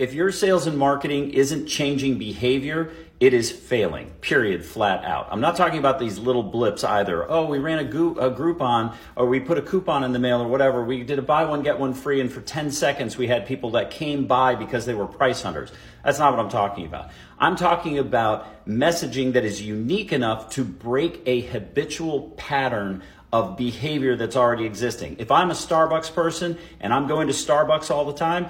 If your sales and marketing isn't changing behavior, it is failing, period, flat out. I'm not talking about these little blips either. Oh, we ran a, go- a Groupon, or we put a coupon in the mail, or whatever. We did a buy one, get one free, and for 10 seconds we had people that came by because they were price hunters. That's not what I'm talking about. I'm talking about messaging that is unique enough to break a habitual pattern of behavior that's already existing. If I'm a Starbucks person and I'm going to Starbucks all the time,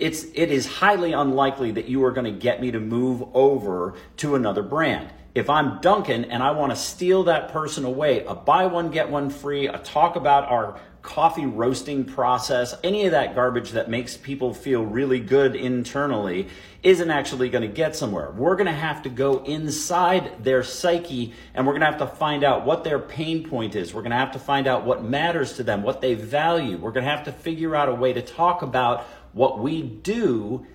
it's it is highly unlikely that you are going to get me to move over to another brand. If I'm Dunkin' and I want to steal that person away, a buy one get one free, a talk about our coffee roasting process, any of that garbage that makes people feel really good internally isn't actually going to get somewhere. We're going to have to go inside their psyche and we're going to have to find out what their pain point is. We're going to have to find out what matters to them, what they value. We're going to have to figure out a way to talk about what we do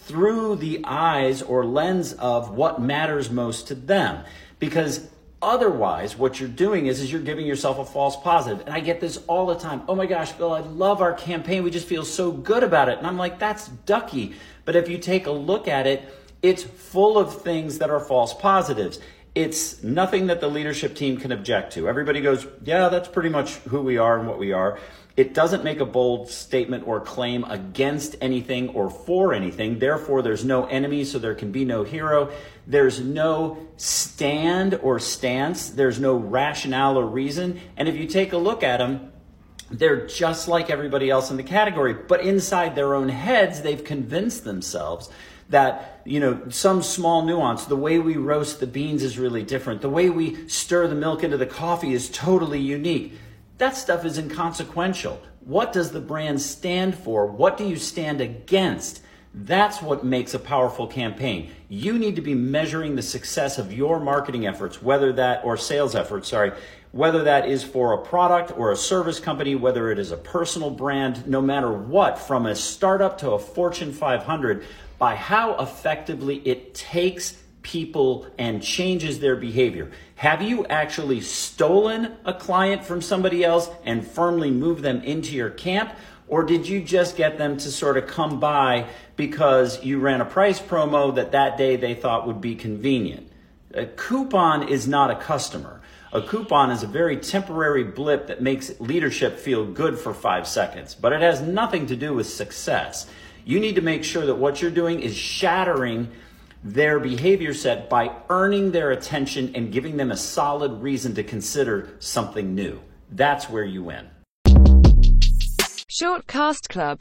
through the eyes or lens of what matters most to them. Because otherwise, what you're doing is, is you're giving yourself a false positive. And I get this all the time. Oh my gosh, Bill, I love our campaign. We just feel so good about it. And I'm like, that's ducky. But if you take a look at it, it's full of things that are false positives. It's nothing that the leadership team can object to. Everybody goes, yeah, that's pretty much who we are and what we are. It doesn't make a bold statement or claim against anything or for anything. Therefore, there's no enemy, so there can be no hero. There's no stand or stance. There's no rationale or reason. And if you take a look at them, they're just like everybody else in the category, but inside their own heads, they've convinced themselves that you know some small nuance the way we roast the beans is really different the way we stir the milk into the coffee is totally unique that stuff is inconsequential. What does the brand stand for? What do you stand against? That's what makes a powerful campaign. You need to be measuring the success of your marketing efforts, whether that, or sales efforts, sorry, whether that is for a product or a service company, whether it is a personal brand, no matter what, from a startup to a Fortune 500, by how effectively it takes people and changes their behavior. Have you actually stolen a client from somebody else and firmly moved them into your camp? Or did you just get them to sort of come by because you ran a price promo that that day they thought would be convenient? A coupon is not a customer. A coupon is a very temporary blip that makes leadership feel good for five seconds, but it has nothing to do with success. You need to make sure that what you're doing is shattering their behavior set by earning their attention and giving them a solid reason to consider something new. That's where you win. Shortcast Club